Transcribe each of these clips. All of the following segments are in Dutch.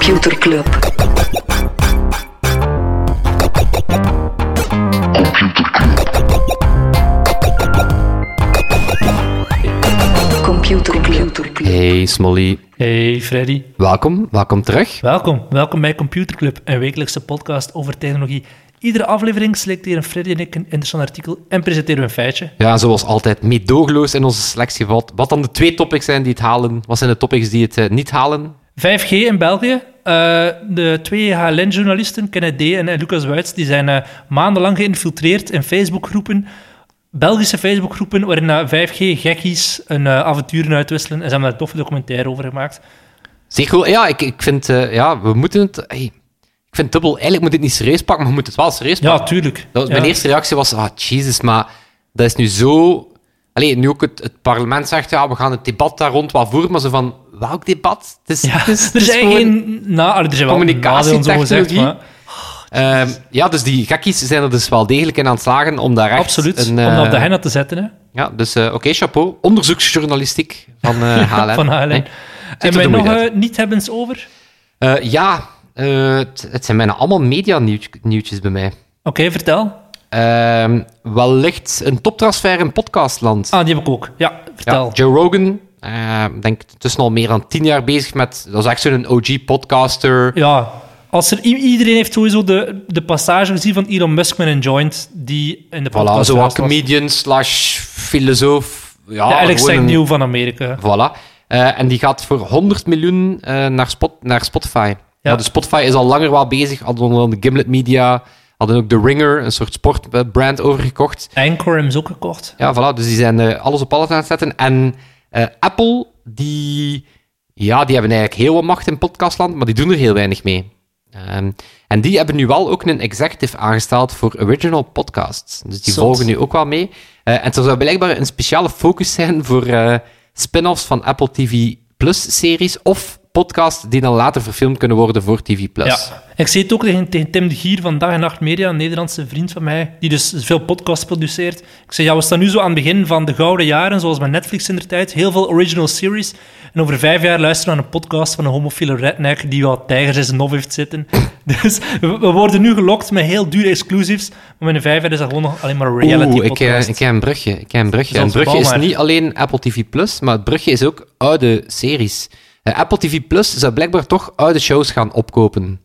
Computer Club. Computer Club. Hey Smolly, Hey Freddy, welkom, welkom terug. welkom. Welkom bij Computer Club, een wekelijkse podcast over technologie. Iedere aflevering selecteren Freddy en ik een interessant artikel en presenteren we een feitje. Ja, zoals altijd, meedoogloos in onze selectie valt. Wat dan de twee topics zijn die het halen? Wat zijn de topics die het eh, niet halen? 5G in België. Eh, de twee HLN-journalisten, Kenneth D. en eh, Lucas Wuits, die zijn eh, maandenlang geïnfiltreerd in Facebookgroepen. Belgische Facebookgroepen waarin 5G-gekkies een avonturen uitwisselen. En ze hebben daar een toffe documentaire over gemaakt. Zeg goed, ja, ik, ik vind, ja, we moeten het... hey, ik vind het dubbel, eigenlijk moet het niet serieus pakken, maar je moet het wel serieus pakken. Ja, tuurlijk. Dat Ja. Mijn eerste reactie was, ah, jezus, maar dat is nu zo... Allee, nu ook het, het parlement zegt, ja, we gaan het debat daar rond wel voeren, maar zo van, welk debat? Het is, Ja, het is, het er is zijn geen... Nou, er zijn wel Communicatietechnologie. ja, dus die gekkies zijn er dus wel degelijk in aan het slagen om daar echt... Absoluut, Een, om eh, dat op de henna te zetten. Hè, Ja, dus eh, oké, chapeau. Onderzoeksjournalistiek van eh HLN. van HLN. Nee, en wij nog moeite uit. eh, niet hebben ze over? Eh, ja, eh, het, het zijn bijna allemaal media-nieuwtjes bij mij. Oké, vertel. Ehm, wellicht een toptransfer in podcastland. Ah, die heb ik ook. Ja, vertel. Ja, Joe Rogan, eh, ik denk tussen al meer dan tien jaar bezig met... Dat is echt zo'n OG-podcaster. Ja, als er, iedereen heeft sowieso de, de passage gezien van Elon Musk met een joint die in de Voilà, podcast zo wat comedian slash filosoof. Ja, zijn een- nieuw van Amerika. Voilà. Eh, en die gaat voor 100 miljoen eh, naar, Spot, naar Spotify. Ja. Ja. dus Spotify is al langer wel bezig. Hadden onder andere Gimlet Media, hadden ook The Ringer, een soort sportbrand, overgekocht. Anchor hebben ze ook gekocht. Ja, voilà. Dus die zijn eh, alles op alles aan het zetten. En eh, Apple, die, ja, die hebben eigenlijk heel wat macht in podcastland, maar die doen er heel weinig mee. Ehm, en die hebben nu wel ook een executive aangesteld voor original podcasts. Dus die Zot. volgen nu ook wel mee. Eh, en er zou blijkbaar een speciale focus zijn voor eh, spin-offs van Apple TV Plus-series of podcasts die dan later verfilmd kunnen worden voor TV Plus. Ja. Ik zie het ook tegen, tegen Tim de Gier van Dag en Nacht Media, een Nederlandse vriend van mij, die dus veel podcasts produceert. Ik zei, ja, we staan nu zo aan het begin van de gouden jaren, zoals met Netflix in de tijd. Heel veel original series. En over vijf jaar luisteren we naar een podcast van een homofiele redneck die wat tijgers in zijn nof heeft zitten. Dus we, we worden nu gelokt met heel dure exclusives, maar binnen vijf jaar is dat gewoon nog alleen maar een reality Oeh, ik, podcast. eh, ik heb een brugje. Ik heb een brugje. Zoals Een brugje is niet alleen Apple TV Plus, maar het brugje is ook oude series. Eh, Apple TV Plus zou blijkbaar toch oude shows gaan opkopen.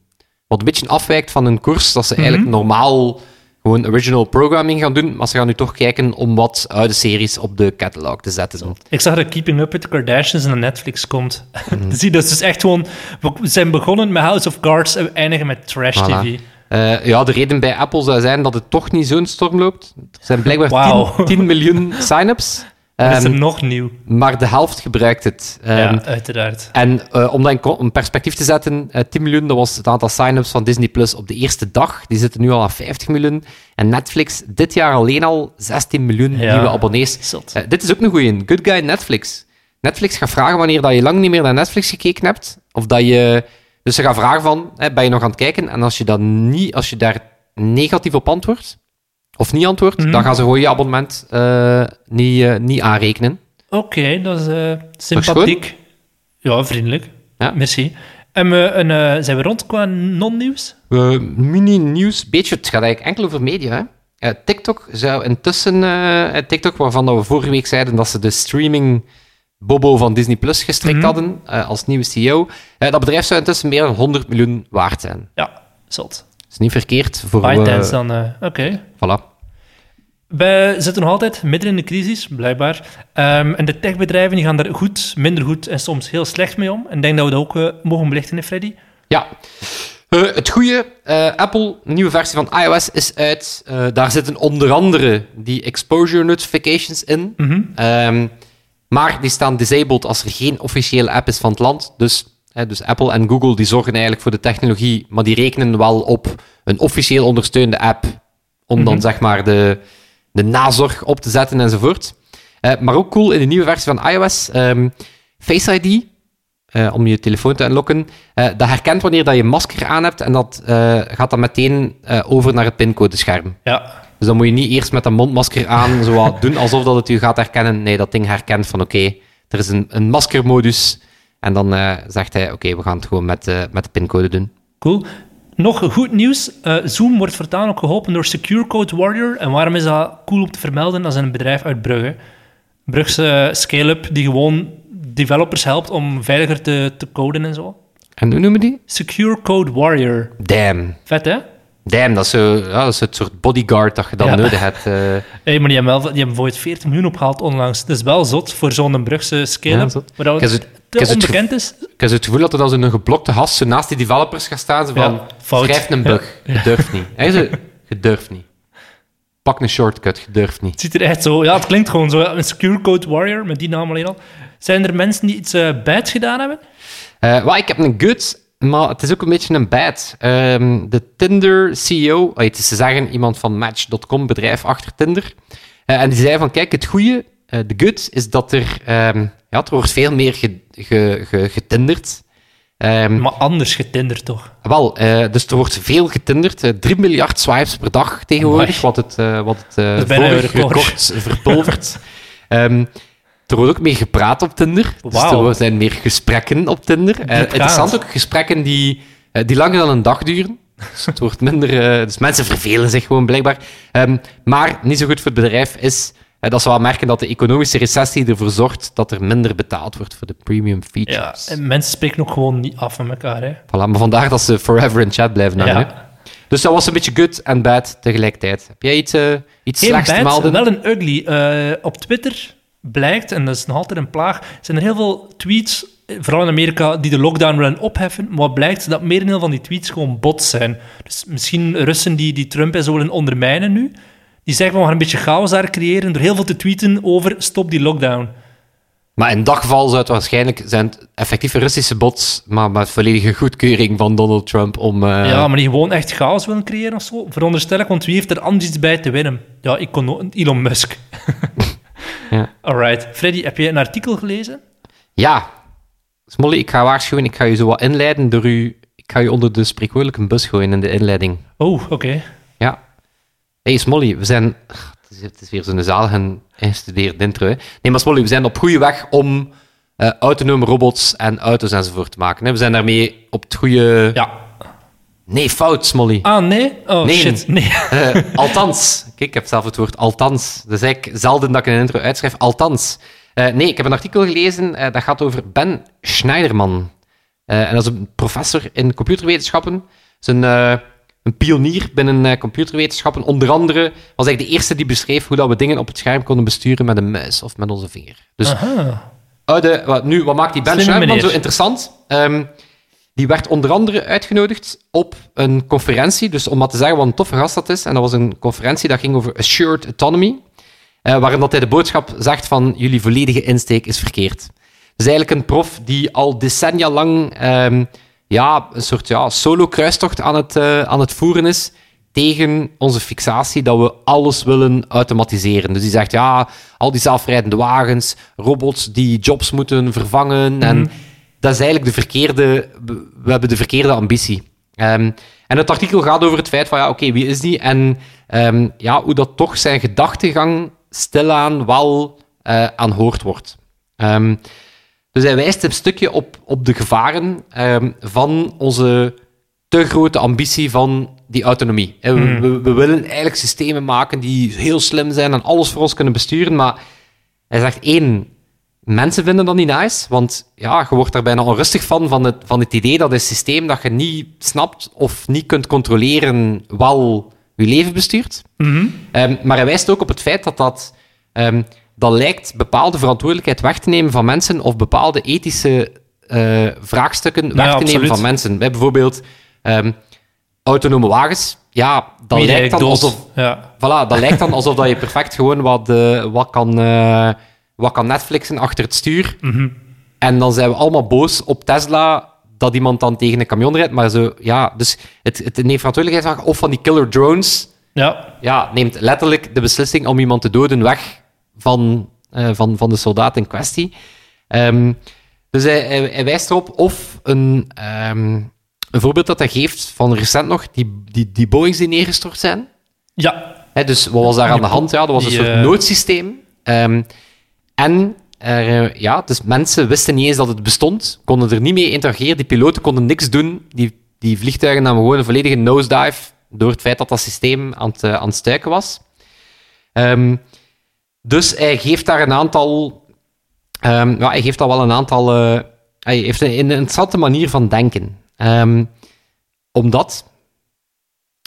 Wat een beetje afwijkt van een koers dat ze Mhm. eigenlijk normaal gewoon original programming gaan doen, maar ze gaan nu toch kijken om wat oude series op de catalog te zetten. Ik zag dat Keeping Up with the Kardashians naar Netflix komt. Mhm. Zie, dat is dus echt gewoon... We zijn begonnen met House of Cards en we eindigen met Trash Voilà. TV. Eh, ja, de reden bij Apple zou zijn dat het toch niet zo'n storm loopt. Er zijn blijkbaar Wauw. 10, 10 miljoen sign-ups, Is Ehm, er nog nieuw. maar de helft gebruikt het. Ehm, ja, uiteraard. En eh, om dat in, perspectief te zetten, eh 10 miljoen, dat was het aantal sign-ups van Disney Plus op de eerste dag. Die zitten nu al aan 50 miljoen. En Netflix dit jaar alleen al 16 miljoen Ja. nieuwe abonnees. Eh, dit is ook een goeie. Good guy Netflix. Netflix gaat vragen wanneer dat je lang niet meer naar Netflix gekeken hebt. Of dat je... Dus ze gaan vragen van, hè, ben je nog aan het kijken? En als je, dat niet, als je daar negatief op antwoordt, of niet antwoordt, Mhm. dan gaan ze gewoon je abonnement eh, niet, eh, niet aanrekenen. Oké, dat is eh, sympathiek. Ja, vriendelijk. Ja. Merci. En we, een, zijn we rond qua non-nieuws? Mini-nieuws, beetje, het gaat eigenlijk enkel over media. Hè? TikTok zou intussen, TikTok, waarvan we vorige week zeiden dat ze de streaming Bobo van Disney Plus gestrikt Mhm. hadden als nieuwe CEO. Dat bedrijf zou intussen meer dan 100 miljoen waard zijn. Ja, zot. Is niet verkeerd voor. ByteDance eh, dan. eh, Oké. voilà. We zitten nog altijd midden in de crisis, blijkbaar. Ehm, en de techbedrijven die gaan daar goed, minder goed en soms heel slecht mee om. En ik denk dat we dat ook eh, mogen belichten, hè, Freddy. Ja. Het goede, Apple, nieuwe versie van iOS is uit. Daar zitten onder andere die exposure notifications in. Ehm, maar die staan disabled als er geen officiële app is van het land. Dus, dus Apple en Google die zorgen eigenlijk voor de technologie, maar die rekenen wel op een officieel ondersteunde app om dan Mhm. zeg maar de, de nazorg op te zetten enzovoort. Eh, maar ook cool in de nieuwe versie van iOS, ehm, Face ID, eh, om je telefoon te unlocken, eh, dat herkent wanneer dat je masker aan hebt en dat gaat dan meteen over naar het pincodescherm. Ja, Dus dan moet je niet eerst met een mondmasker aan zo wat doen alsof dat het u gaat herkennen. Nee, dat ding herkent van oké, er is een, een maskermodus En dan eh, zegt hij, oké, we gaan het gewoon met, eh, met de pincode doen. Cool. Nog goed nieuws. Eh, Zoom wordt voortaan ook geholpen door Secure Code Warrior. En waarom is dat cool om te vermelden? Dat is een bedrijf uit Brugge. Brugse scale-up die gewoon developers helpt om veiliger te, te coden en zo. En hoe noemen die? Secure Code Warrior. Damn. Vet, hè? Damn, dat is, zo, ja, dat is het soort bodyguard dat je dan Ja. nodig hebt. eh. Hey, maar die hebben, wel, die hebben bijvoorbeeld 40 miljoen opgehaald onlangs. Dat is wel zot voor zo'n Brugse scale-up. Ja, zot. maar dat Ik heb te onbekend is. Ik heb het gevoel dat er dan zo'n geblokte has zo naast die developers gaat staan. Van, Ja, fout. schrijf een bug. Je durft niet. Hij zo, je durft niet. Pak een shortcut, je durft niet. Het ziet er echt zo... Ja, het klinkt gewoon zo. Een Secure Code Warrior, met die naam alleen al. Zijn er mensen die iets eh bad gedaan hebben? Wel, ik heb een good, maar het is ook een beetje een bad. Ehm, de Tinder-CEO, oh, het is te zeggen iemand van Match.com, bedrijf achter Tinder. Eh, en die zei van, kijk, het goede, de good, is dat er, ehm, ja, er wordt veel meer ge, ge, ge- getinderd. Ehm, Maar anders getinderd, toch? Wel, eh, dus er wordt veel getinderd. eh 3 miljard swipes per dag tegenwoordig, Amai. wat het, eh, wat het eh vorige record. verpulvert. Ehm, er wordt ook meer gepraat op Tinder. Dus Wauw. er zijn meer gesprekken op Tinder. Eh, interessant ook gesprekken die, eh, die langer dan een dag duren. Dus het wordt minder... eh, dus mensen vervelen zich gewoon blijkbaar. Ehm, maar niet zo goed voor het bedrijf is eh, dat ze wel merken dat de economische recessie ervoor zorgt dat er minder betaald wordt voor de premium Ja, features. en mensen spreken ook gewoon niet af van elkaar, hè. Voilà, maar vandaar dat ze forever in chat blijven hangen. Ja. Dus dat was een beetje good en bad tegelijkertijd. Heb jij iets, eh, iets Geen slechts te bad, melden? wel een ugly. Eh, op Twitter blijkt, en dat is nog altijd een plaag, zijn er heel veel tweets, eh, vooral in Amerika, die de lockdown willen opheffen. Maar blijkt dat merendeel van die tweets gewoon bots zijn. Dus misschien Russen die, die Trump en zo willen ondermijnen nu, die zeggen we gaan een beetje chaos daar creëren door heel veel te tweeten over stop die lockdown. Maar in dat geval zou het waarschijnlijk zijn effectieve Russische bots, maar met volledige goedkeuring van Donald Trump om... eh, Ja, maar die gewoon echt chaos willen creëren of zo. Veronderstel ik, want wie heeft er anders iets bij te winnen? Ja, ik kon Elon Musk. Ja. Alright. Freddy, heb je een artikel gelezen? Ja. Smolly, ik ga waarschuwen, ik ga je zo wat inleiden door u... Ik ga je onder de spreekwoordelijke bus gooien in de inleiding. Oh, oké. Ja. Hey, Smolly, we zijn... Het is, het is weer zo'n zalige ingestudeerde intro, hè. Nee, maar Smolly, we zijn op goede weg om eh, autonome robots en auto's enzovoort te maken. Hè. We zijn daarmee op het goede... Ja. Nee, fout, Smolly. Ah, nee? Oh, Nee. shit. Nee. Eh, althans. Kijk, ik heb zelf het woord althans. Dat is eigenlijk zelden dat ik een intro uitschrijf. Althans. Eh, nee, ik heb een artikel gelezen dat gaat over Ben Schneiderman. En dat is een professor in computerwetenschappen. Dat is een, eh, een pionier binnen eh, computerwetenschappen. Onder andere was hij de eerste die beschreef hoe dat we dingen op het scherm konden besturen met een muis of met onze vinger. Dus Aha. oude, wat, nu, wat maakt die Ben zo interessant? Ehm, die werd onder andere uitgenodigd op een conferentie, dus om maar te zeggen wat een toffe gast dat is. En dat was een conferentie dat ging over assured autonomy, eh, waarin dat hij de boodschap zegt van jullie volledige insteek is verkeerd. Dus eigenlijk een prof die al decennia lang ehm, ja, een soort ja, solo-kruistocht aan, het, eh, aan het voeren is tegen onze fixatie dat we alles willen automatiseren. Dus die zegt, ja, al die zelfrijdende wagens, robots die jobs moeten vervangen. En dat is eigenlijk de verkeerde... We hebben de verkeerde ambitie. Ehm, en het artikel gaat over het feit van, ja, oké, wie is die? En ehm, ja, hoe dat toch zijn gedachtegang stilaan wel eh aanhoord wordt. Ehm, dus hij wijst een stukje op, op de gevaren ehm, van onze te grote ambitie van die autonomie. Hè, We, we, we willen eigenlijk systemen maken die heel slim zijn en alles voor ons kunnen besturen, maar hij zegt één, mensen vinden dat niet nice, want ja, je wordt daar bijna onrustig van, van het, van het idee dat een systeem dat je niet snapt of niet kunt controleren wel je leven bestuurt. Ehm, maar hij wijst ook op het feit dat dat, ehm, dat lijkt bepaalde verantwoordelijkheid weg te nemen van mensen of bepaalde ethische eh, vraagstukken weg te nemen van mensen. Bij bijvoorbeeld ehm, autonome wagens. Ja, dat Wie lijkt dan alsof Ja. Voilà, dat lijkt dan alsof dat je perfect gewoon wat, eh, wat, kan, eh, wat kan Netflixen achter het stuur. En dan zijn we allemaal boos op Tesla dat iemand dan tegen een camion rijdt. Maar zo, ja, dus het, het neemt verantwoordelijkheid of van die killer drones. Ja. Ja, neemt letterlijk de beslissing om iemand te doden weg van, eh, van, van de soldaat in kwestie. Ehm, dus hij, hij, hij wijst erop of een, ehm, een voorbeeld dat hij geeft van recent nog, die, die, die Boeings die neergestort zijn. Ja. Dus wat was daar aan de hand? Ja, dat was een die, soort eh, noodsysteem. Ehm, en er, ja, dus mensen wisten niet eens dat het bestond, konden er niet mee interageren. Die piloten konden niks doen. Die, die vliegtuigen namen gewoon een volledige nosedive door het feit dat dat systeem aan het, eh, aan het stuiken was. Ehm, dus hij geeft daar een aantal... ehm, ja, hij geeft daar wel een aantal... eh, hij heeft een, een interessante manier van denken. Ehm, omdat...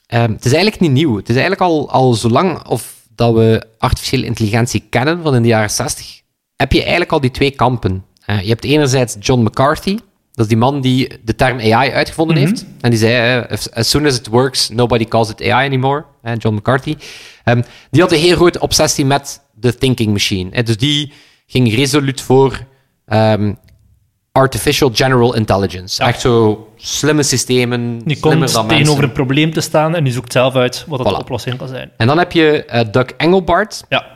ehm, het is eigenlijk niet nieuw. Het is eigenlijk al, al zo lang of dat we artificiële intelligentie kennen, van in de jaren 60, heb je eigenlijk al die twee kampen. Eh, je hebt enerzijds John McCarthy, dat is die man die de term AI uitgevonden heeft. En die zei, as- soon as it works, nobody calls it AI anymore. John McCarthy. Ehm, die had een heel grote obsessie met de thinking machine. Dus die ging resoluut voor ehm, artificial general intelligence. Echt zo slimme systemen, Die komt dan tegenover een probleem te staan en die zoekt zelf uit wat het Voilà. de oplossing kan zijn. En dan heb je eh, Doug Engelbart, Ja,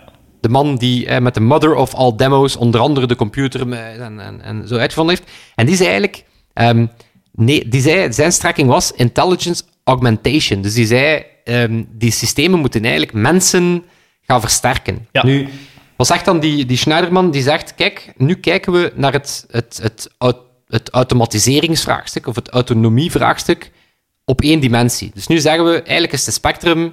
de man die eh, met de mother of all demos onder andere de computer eh, en, en, en zo uitgevonden heeft. En die zei eigenlijk, ehm, nee, die zei, zijn strekking was intelligence augmentation. Dus die zei, ehm, die systemen moeten eigenlijk mensen gaan versterken. Ja. Nu, wat zegt dan die, die Schneiderman? Die zegt, kijk, nu kijken we naar het, het, het, au- het automatiseringsvraagstuk of het autonomievraagstuk op één dimensie. Dus nu zeggen we, eigenlijk is het spectrum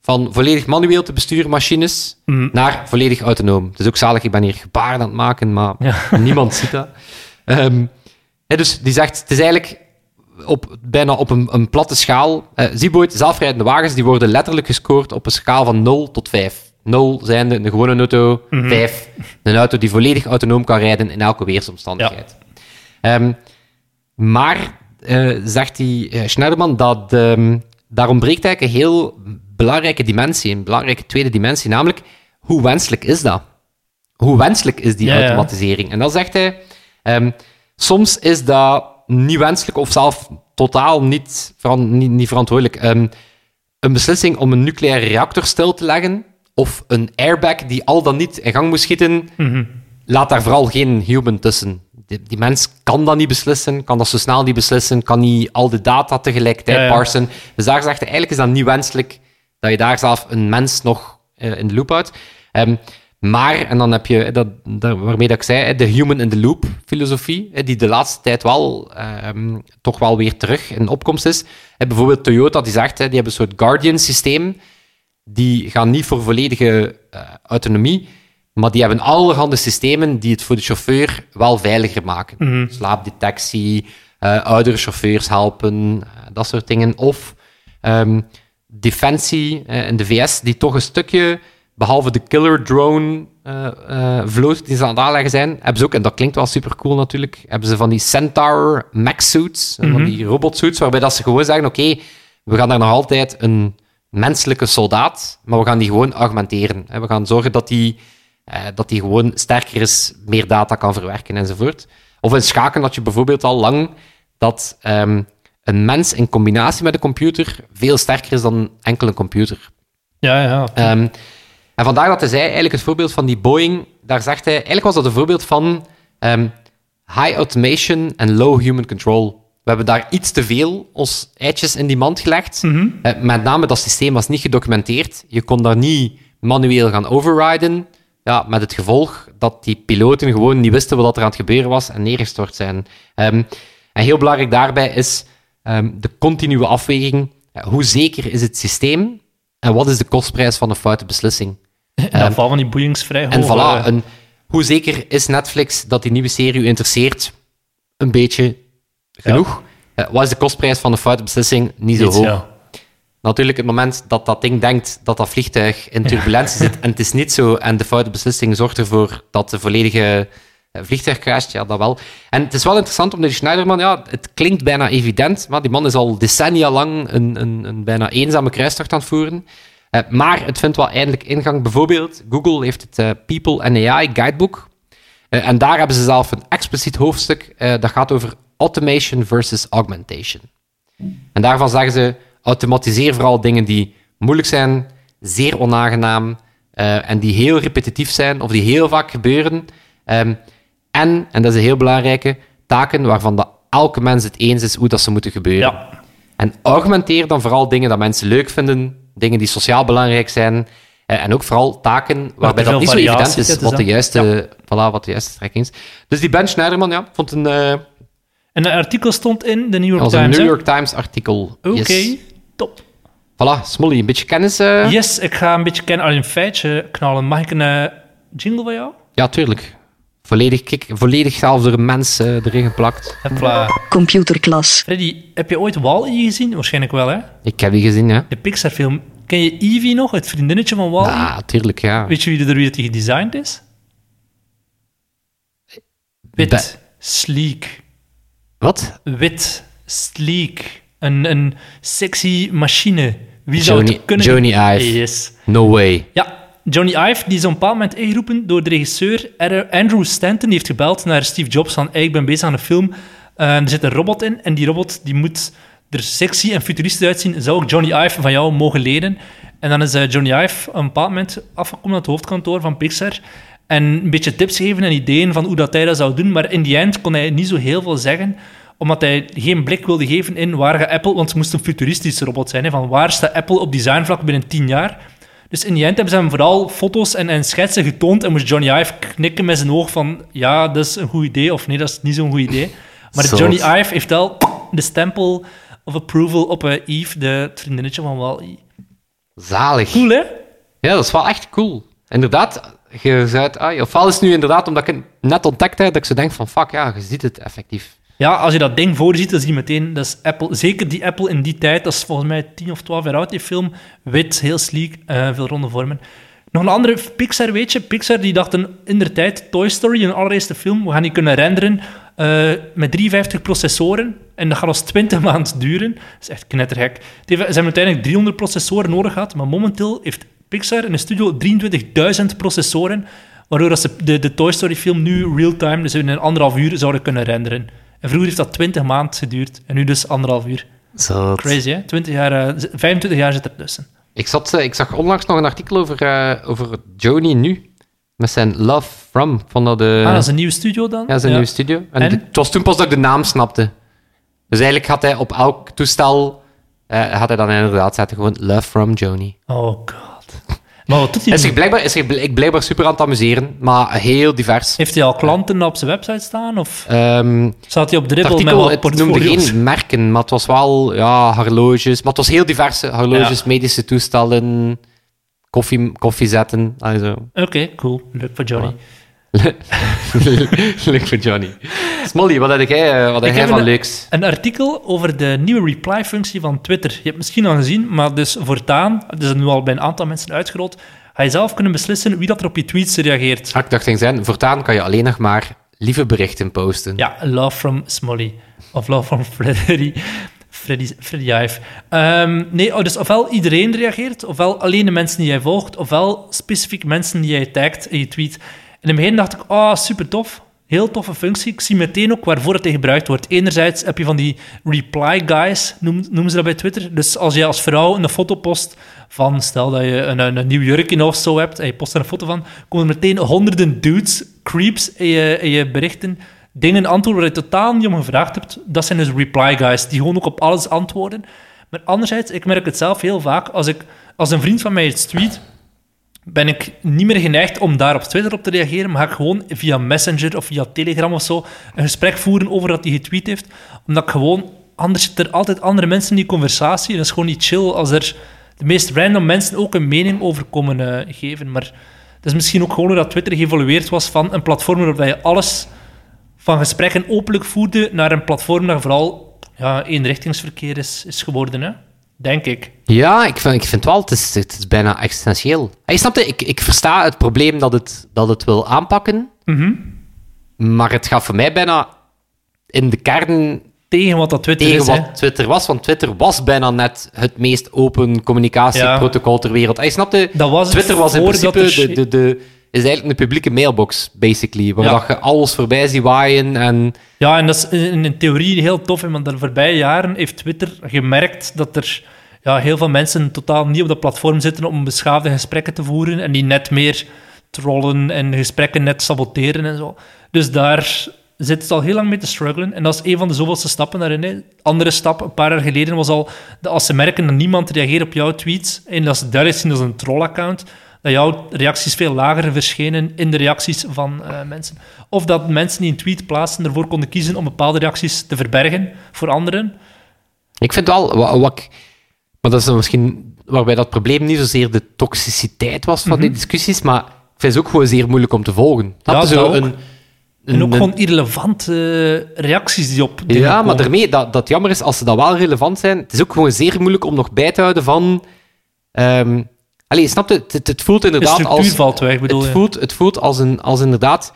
van volledig manueel te besturen machines naar volledig autonoom. Het is ook zalig, ik ben hier gebaren aan het maken, maar niemand ziet dat. Ehm, dus die zegt, het is eigenlijk op, bijna op een, een platte schaal. Ooit, zelfrijdende wagens die worden letterlijk gescoord op een schaal van 0 tot 5. 0 zijn een gewone auto, 5 een auto die volledig autonoom kan rijden in elke weersomstandigheid. Ehm, maar, eh, zegt die eh, Schneiderman, dat ehm, daar ontbreekt eigenlijk een heel belangrijke dimensie, een belangrijke tweede dimensie, namelijk hoe wenselijk is dat? Hoe wenselijk is die Ja, automatisering? En dan zegt hij, ehm, soms is dat niet wenselijk of zelf totaal niet, veran- niet, niet verantwoordelijk. Ehm, een beslissing om een nucleaire reactor stil te leggen of een airbag die al dan niet in gang moet schieten, laat daar vooral geen human tussen. Die, die mens kan dat niet beslissen, kan dat zo snel niet beslissen, kan niet al de data tegelijkertijd Ja, ja. parsen. Dus daar zegt hij, eigenlijk is dat niet wenselijk dat je daar zelf een mens nog eh, in de loop houdt. Ehm, maar, en dan heb je, dat, dat, waarmee dat ik zei, hè, de human in the loop filosofie, die de laatste tijd wel ehm, toch wel weer terug in opkomst is. Hè, bijvoorbeeld Toyota, die zegt, die hebben een soort Guardian systeem, die gaan niet voor volledige eh, autonomie, maar die hebben allerhande systemen die het voor de chauffeur wel veiliger maken. Slaapdetectie, eh, oudere chauffeurs helpen, eh, dat soort dingen. Of ehm, defensie eh, in de VS, die toch een stukje, behalve de killer drone eh, eh, vloot die ze aan het aanleggen zijn, hebben ze ook, en dat klinkt wel super cool natuurlijk, hebben ze van die Centaur max suits, eh, van die robotsuits, waarbij dat ze gewoon zeggen, oké, we gaan daar nog altijd een menselijke soldaat, maar we gaan die gewoon augmenteren. hè. We gaan zorgen dat die, eh, dat die gewoon sterker is, meer data kan verwerken enzovoort. Of in schaken had je bijvoorbeeld al lang dat ehm, een mens in combinatie met een computer veel sterker is dan enkel een computer. ja, ja. Ehm, en vandaar dat hij zei, eigenlijk het voorbeeld van die Boeing, daar zegt hij, eigenlijk was dat een voorbeeld van ehm, high automation en low human control. We hebben daar iets te veel ons eitjes in die mand gelegd. Eh, met name dat systeem was niet gedocumenteerd. Je kon daar niet manueel gaan overriden. Ja, met het gevolg dat die piloten gewoon niet wisten wat er aan het gebeuren was en neergestort zijn. Ehm, en heel belangrijk daarbij is ehm, de continue afweging. Hoe zeker is het systeem en wat is de kostprijs van een foute beslissing? In dat geval van die boeiings vrij En voilà, een, hoe zeker is Netflix dat die nieuwe serie u interesseert? Een beetje genoeg. Wat is de kostprijs van een foute beslissing? Niet zo iets, hoog. ja. Natuurlijk, het moment dat dat ding denkt dat dat vliegtuig in turbulentie zit en het is niet zo en de foute beslissing zorgt ervoor dat de volledige eh, vliegtuig crasht, ja, dat wel. En het is wel interessant omdat die Schneiderman, ja, het klinkt bijna evident, maar die man is al decennia lang een, een, een bijna eenzame kruistocht aan het voeren. Eh, maar het vindt wel eindelijk ingang. Bijvoorbeeld, Google heeft het eh, People and AI Guidebook. En daar hebben ze zelf een expliciet hoofdstuk dat gaat over automation versus augmentation. En daarvan zeggen ze, automatiseer vooral dingen die moeilijk zijn, zeer onaangenaam en die heel repetitief zijn of die heel vaak gebeuren. Ehm, en, en dat is een heel belangrijke, taken waarvan dat elke mens het eens is hoe dat ze moeten gebeuren. Ja. En augmenteer dan vooral dingen dat mensen leuk vinden, dingen die sociaal belangrijk zijn en ook vooral taken waarbij dat niet zo evident is wat de, dus juiste, voilà, wat de juiste strekking is. Dus die Ben Schneiderman, ja, vond een, eh, En een artikel stond in de New York als een Times. New hè? York Times artikel. Oké, Yes. top. Voilà, Smolly, een beetje kennis. eh? Yes, ik ga een beetje kennen, alleen een feitje knallen. Mag ik een eh, jingle van jou? Ja, tuurlijk. Volledig, kijk, volledig zelf door een mens eh, erin geplakt. Hopla. Computerklas. Freddy, heb je ooit Wall-E gezien? Waarschijnlijk wel, hè? Ik heb die gezien, hè. De Pixar-film. Ken je Evie nog, het vriendinnetje van Wall-E? Ja, tuurlijk, ja. Weet je wie er wie die gedesigned is? Wit. Be- sleek. Wat? Wit. Sleek. Een, een sexy machine. Wie zou Johnny, het kunnen... Johnny Ive. Yes. No way. Ja, Johnny Ive, die is op een bepaald moment ingeroepen door de regisseur Andrew Stanton. Die heeft gebeld naar Steve Jobs van ik ben bezig aan een film. Eh, er zit een robot in en die robot die moet er sexy en futuristisch uitzien. Zou ik Johnny Ive van jou mogen lenen? En dan is eh, Johnny Ive op een bepaald moment afgekomen naar het hoofdkantoor van Pixar en een beetje tips geven en ideeën van hoe dat hij dat zou doen. Maar in die end kon hij niet zo heel veel zeggen omdat hij geen blik wilde geven in waar gaat Apple, want het moest een futuristische robot zijn. Van waar staat Apple op designvlak binnen tien jaar? Dus in die end hebben ze hem vooral foto's en, en schetsen getoond en moest Johnny Ive knikken met zijn oog van ja, dat is een goed idee of nee, dat is niet zo'n goed idee. Maar Zot. Johnny Ive heeft wel de stempel of approval op eh, Eve, de het vriendinnetje van Wall-E. Zalig. Cool, hè? Ja, dat is wel echt cool. Inderdaad, je zei het, ah, ofwel is het nu inderdaad omdat ik het net ontdekt heb, dat ik zo denk van, fuck, ja, je ziet het effectief. Ja, als je dat ding voor je ziet, dan zie je meteen, dat is Apple. Zeker die Apple in die tijd, dat is volgens mij 10 of 12 jaar oud, die film. Wit, heel sleek, eh, veel ronde vormen. Nog een andere Pixar, weet je. Pixar die dachten in der tijd, Toy Story, een allereerste film, we gaan die kunnen renderen eh, met 53 processoren. En dat gaat ons 20 maanden duren. Dat is echt knettergek. Ze hebben uiteindelijk 300 processoren nodig gehad, maar momenteel heeft Pixar in de studio 23.000 processoren, waardoor ze de, de Toy Story film nu real-time, dus in een anderhalf uur, zouden kunnen renderen. En vroeger heeft dat 20 maanden geduurd, en nu dus anderhalf uur. Crazy, hè? 20 jaar, eh, z- 25 jaar zit er tussen. Ik, zat, eh, ik zag onlangs nog een artikel over, eh, over Joni nu, met zijn Love From. Vond dat, eh, ah, dat is een nieuwe studio dan? Ja, zijn nieuwe studio. En, En? het was toen pas dat ik de naam snapte. Dus eigenlijk had hij op elk toestel, eh, had hij dan inderdaad zetten gewoon Love From Joni. Oh god. Maar wat doet hij Is zich blijkbaar, is zich bl- blijkbaar super aan het amuseren, maar heel divers. Heeft hij al klanten op zijn website staan? Of Ehm, staat hij op het dribbel met artikel wat het noemde portfolio's? geen merken, maar het was wel ja, horloges. Maar het was heel diverse horloges, Ja. medische toestellen, koffie, koffiezetten. Oké, cool. Leuk voor Johnny. Leuk voor Johnny. Smolly, wat heb jij, eh, wat heb jij van een- leuks? Een artikel over de nieuwe reply-functie van Twitter. Je hebt het misschien al gezien, maar dus voortaan, het is nu al bij een aantal mensen uitgerold, ga je zelf kunnen beslissen wie dat er op je tweets reageert. Ah, ik dacht zijn, voortaan kan je alleen nog maar lieve berichten posten. Ja, love from Smolly. Of love from Freddy. Freddy, Freddy. Ehm, nee, oh, dus ofwel iedereen reageert, ofwel alleen de mensen die jij volgt, ofwel specifiek mensen die jij tagt in je tweet. In het begin dacht ik, oh, super tof. Heel toffe functie. Ik zie meteen ook waarvoor het gebruikt wordt. Enerzijds heb je van die reply guys, noem- noemen ze dat bij Twitter. Dus als je als vrouw een foto post van, stel dat je een, een, een nieuw jurkje of zo hebt, en je post er een foto van, komen er meteen honderden dudes, creeps, in je, in je berichten dingen antwoorden waar je totaal niet om gevraagd hebt. Dat zijn dus reply guys, die gewoon ook op alles antwoorden. Maar anderzijds, ik merk het zelf heel vaak, als, ik, als een vriend van mij iets tweet, ben ik niet meer geneigd om daar op Twitter op te reageren, maar ga ik gewoon via Messenger of via Telegram of zo een gesprek voeren over dat hij getweet heeft. Omdat ik gewoon, anders zitten er altijd andere mensen in die conversatie en dat is gewoon niet chill als er de meest random mensen ook een mening over komen eh, geven. Maar het is misschien ook gewoon hoe dat Twitter geëvolueerd was van een platform waarop je alles van gesprekken openlijk voerde naar een platform dat vooral ja, eenrichtingsverkeer is, is geworden, hè? Denk ik. Ja, ik vind, ik vind wel, het is, het is bijna existentieel. Hey, snap je, ik, ik versta het probleem dat het, dat het wil aanpakken, Mhm. maar het gaat voor mij bijna in de kern Tegen wat dat Twitter tegen is, wat Twitter was, want Twitter was bijna net het meest open communicatieprotocol ter wereld. Hey, snap je, Dat was Twitter was in principe de, de, de, is eigenlijk een publieke mailbox, basically, waar Ja. dat je alles voorbij ziet waaien en... Ja, en dat is in, in theorie heel tof, want de voorbije jaren heeft Twitter gemerkt dat er ja, heel veel mensen totaal niet op dat platform zitten om beschaafde gesprekken te voeren en die net meer trollen en gesprekken net saboteren en zo. Dus daar zit het al heel lang mee te struggelen. En dat is een van de zoveelste stappen daarin. Hè. Andere stap, een paar jaar geleden, was al dat als ze merken dat niemand reageert op jouw tweets en dat ze duidelijk zien als een trollaccount, dat jouw reacties veel lager verschenen in de reacties van eh, mensen. Of dat mensen die een tweet plaatsen ervoor konden kiezen om bepaalde reacties te verbergen voor anderen. Ik vind wel, wat, wat maar dat is dan misschien waarbij dat probleem niet zozeer de toxiciteit was van die discussies, maar ik vind ze ook gewoon zeer moeilijk om te volgen. Dat Mhm. Ja, is zo een, En ook een- gewoon irrelevante reacties die op Ja, maar komen. daarmee, dat, dat jammer is als ze dan wel relevant zijn. Het is ook gewoon zeer moeilijk om nog bij te houden van. ehm allee, snap je? Het, het, het voelt De inderdaad als. valt weg, bedoel Het voelt, het voelt als, een, als inderdaad.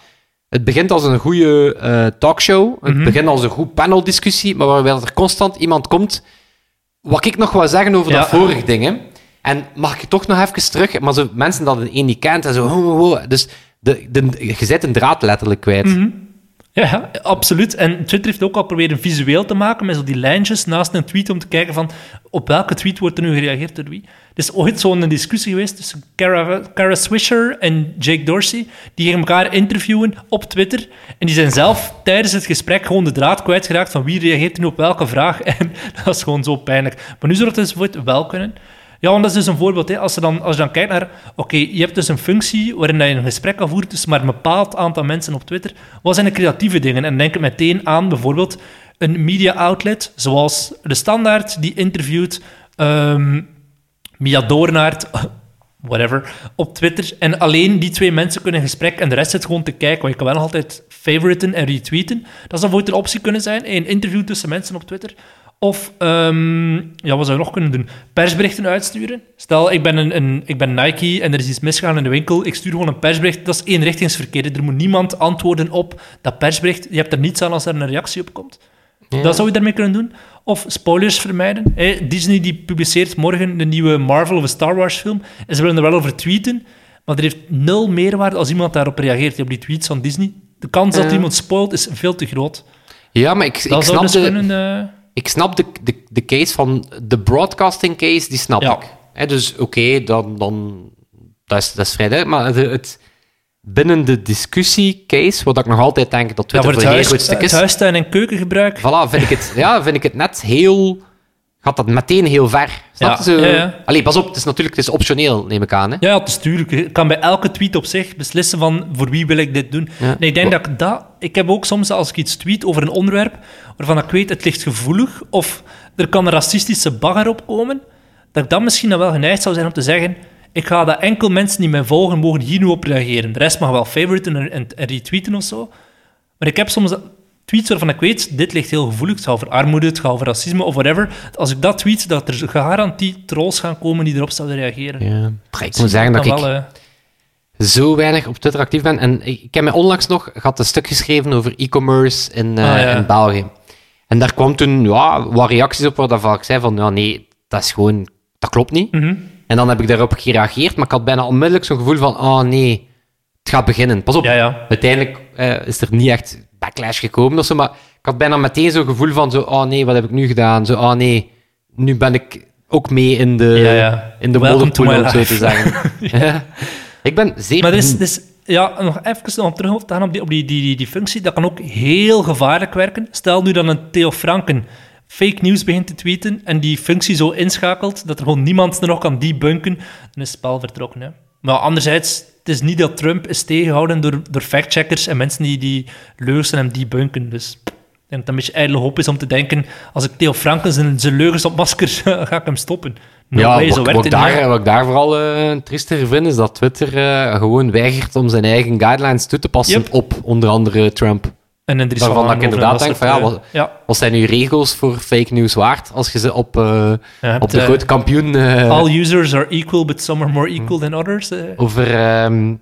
Het begint als een goede eh, talkshow. Het Mhm. begint als een goed paneldiscussie, maar waarbij er constant iemand komt. Wat ik nog wil zeggen over dat vorige ding. hè. En mag ik toch nog even terug? Maar zo mensen dat een niet kent en zo. ho, ho, ho. Dus de, de, je zet een draad letterlijk kwijt. Mhm. Ja, ja, absoluut. En Twitter heeft ook al proberen visueel te maken met zo die lijntjes naast een tweet om te kijken van op welke tweet wordt er nu gereageerd door wie. Is ooit zo'n discussie geweest tussen Kara, Kara Swisher en Jake Dorsey. Die elkaar interviewen op Twitter. En die zijn zelf tijdens het gesprek gewoon de draad kwijtgeraakt van wie reageert nu op welke vraag. En dat is gewoon zo pijnlijk. Maar nu zou het enzovoort wel kunnen. Ja, want dat is dus een voorbeeld. Hè. Als, je dan, als je dan kijkt naar... Oké, je hebt dus een functie waarin je een gesprek kan voeren tussen maar een bepaald aantal mensen op Twitter. Wat zijn de creatieve dingen? En denk meteen aan bijvoorbeeld een media outlet, zoals De Standaard, die interviewt ehm Mia Doornaert, whatever, op Twitter. En alleen die twee mensen kunnen in gesprek en de rest zit gewoon te kijken. Want je kan wel altijd favoriten en retweeten. Dat zou bijvoorbeeld een optie kunnen zijn, een interview tussen mensen op Twitter. Of, ehm, ja, wat zou je nog kunnen doen? Persberichten uitsturen. Stel, ik ben, een, een, ik ben Nike en er is iets misgegaan in de winkel. Ik stuur gewoon een persbericht. Dat is eenrichtingsverkeer. Er moet niemand antwoorden op dat persbericht. Je hebt er niets aan als er een reactie op komt. Ja. Dat zou je daarmee kunnen doen. Of spoilers vermijden. Disney die publiceert morgen de nieuwe Marvel of een Star Wars film. En ze willen er wel over tweeten. Maar er heeft nul meerwaarde als iemand daarop reageert op die tweets van Disney. De kans dat iemand spoilt is veel te groot. Ja, maar ik, ik snap dus de, kunnen... eh, ik snap de, de, de case van de broadcasting case, die snap Ja. ik. Hè, dus oké, dan, dan dat, is, dat is vrij duidelijk. Maar het, binnen de discussie case, wat ik nog altijd denk dat ja, Twitter voor het, voor heel huis, goed stuk het is, huistuin- en keukengebruik. voilà, vind ik, het, ja, vind ik het net heel... Gaat dat meteen heel ver. Snap Ja, je? Ja, ja. Allee, pas op, het is natuurlijk het is optioneel, neem ik aan. Hè? Ja, ja, het is tuurlijk. Je kan bij elke tweet op zich beslissen van voor wie wil ik dit doen. Ja. Nee, ik denk dat ik dat... Ik heb ook soms, als ik iets tweet over een onderwerp, waarvan ik weet het ligt gevoelig, of er kan een racistische bagger op komen, dat ik dan misschien dan wel geneigd zou zijn om te zeggen ik ga dat enkel mensen die mij volgen mogen hier nu op reageren. De rest mag wel favoriten en, en, en retweeten of zo. Maar ik heb soms dat- tweets waarvan ik weet, dit ligt heel gevoelig. Het gaat over armoede, het gaat over racisme of whatever. Als ik dat tweet, dat er garantie trolls gaan komen die erop zouden reageren. Ja. Ik moet zeggen dat ik wel, zo weinig op Twitter actief ben. En ik, ik heb mij onlangs nog ik had een stuk geschreven over e-commerce in, eh, Ah, ja. in België. En daar kwam toen ja, wat reacties op waar ik zei van, ja, nee, dat is gewoon, dat klopt niet. mhm. En dan heb ik daarop gereageerd, maar ik had bijna onmiddellijk zo'n gevoel van, oh nee, het gaat beginnen. Pas op, Ja, ja. uiteindelijk eh, is er niet echt backlash gekomen of zo, maar ik had bijna meteen zo'n gevoel van, zo, oh nee, wat heb ik nu gedaan? Zo, oh nee, nu ben ik ook mee in de, Ja, ja. in de modderpoel, om zo te zeggen. Ik ben zeer... Maar is, er is- ja, nog even om terug te gaan op, die, op die, die, die, die functie. Dat kan ook heel gevaarlijk werken. Stel nu dat een Theo Franken fake news begint te tweeten en die functie zo inschakelt dat er gewoon niemand er nog kan debunken, dan is het spel vertrokken. Hè. Maar anderzijds, het is niet dat Trump is tegengehouden door, door factcheckers en mensen die die leugens hem debunken. Dus ik denk dat het een beetje ijdele hoop is om te denken, als ik Theo Franken zijn, zijn leugens op masker, ga ik hem stoppen. No ja, way, wat, zo wat, ik daar, wat ik daar vooral eh triester vind, is dat Twitter eh, gewoon weigert om zijn eigen guidelines toe te passen Yep. op onder andere Trump. En een Dries Waarvan van dat ik inderdaad en denk van, ja, soort, wat- eh, ja. Wat zijn nu regels voor fake news waard als je ze op, eh, Ja, op de eh, grote kampioen All users are equal, but some are more equal than others. over ehm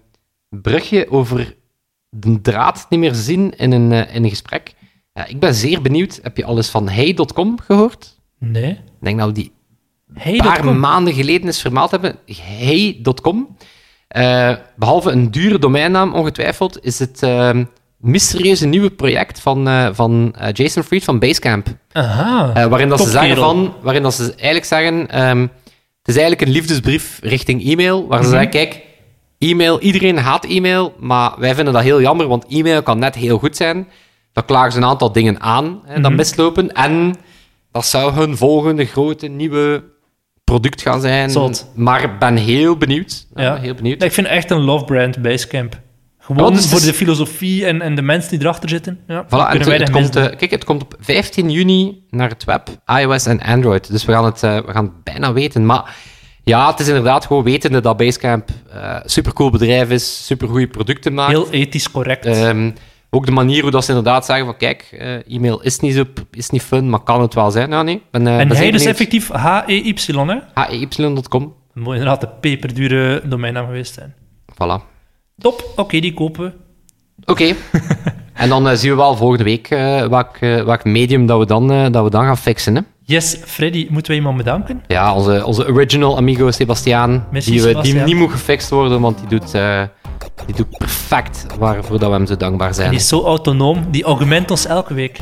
brugje, over de draad niet meer zien in een, in een gesprek? Ja, ik ben zeer benieuwd. Heb je alles van hey.com gehoord? Nee. Ik denk dat we die Hey, een dat paar maanden geleden eens vermeld hebben. Hey.com. Eh, behalve een dure domeinnaam, ongetwijfeld, is het ehm mysterieuze nieuwe project van, eh, van eh, Jason Fried van Basecamp. Aha. Eh, waarin dat ze zeggen van, waarin dat ze eigenlijk zeggen, ehm, het is eigenlijk een liefdesbrief richting e-mail, waar ze Mhm. zeggen, kijk, e-mail, iedereen haat e-mail, maar wij vinden dat heel jammer, want e-mail kan net heel goed zijn. Dan klagen ze een aantal dingen aan, hè, dat Mhm. mislopen, en dat zou hun volgende grote nieuwe product gaan zijn. Zot. Maar ik ben heel benieuwd. Ja, Ja. heel benieuwd. Ik vind echt een love brand Basecamp. Gewoon dus het voor is- de filosofie en, en de mensen die erachter zitten. Ja, Voilà, en het, komt, eh, kijk, het komt op 15 juni naar het web, iOS en Android. Dus we gaan het, eh, we gaan het bijna weten. Maar ja, het is inderdaad gewoon wetende dat Basecamp een supercool bedrijf is, supergoeie producten maakt. Heel ethisch correct. Ehm, ook de manier hoe dat ze inderdaad zeggen van kijk, e-mail is niet, zo, is niet fun, maar kan het wel zijn. Ja, nee. Ben, en ben hij is benieuwd. effectief H-E-Y, hè? HEY.com. Dat moet inderdaad de peperdure domeinnaam geweest zijn. Voilà. Top, oké, die kopen we. Oké. en dan eh, zien we wel volgende week eh welk, eh, welk medium dat we, dan, eh, dat we dan gaan fixen. Hè? Yes, Freddy, moeten we iemand bedanken? Ja, onze, onze original amigo Sebastiaan, die, we, die niet moet gefixt worden, want die doet, eh, die doet perfect waarvoor dat we hem zo dankbaar zijn. Die is zo autonoom, die augment ons elke week.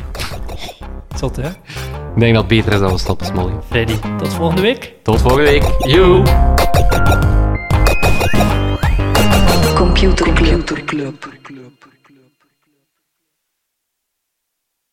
Zot, hè? Ik denk dat het beter is dat we stoppen, Smolly. Freddy, tot volgende week. Tot volgende week. Joe! Computer Club.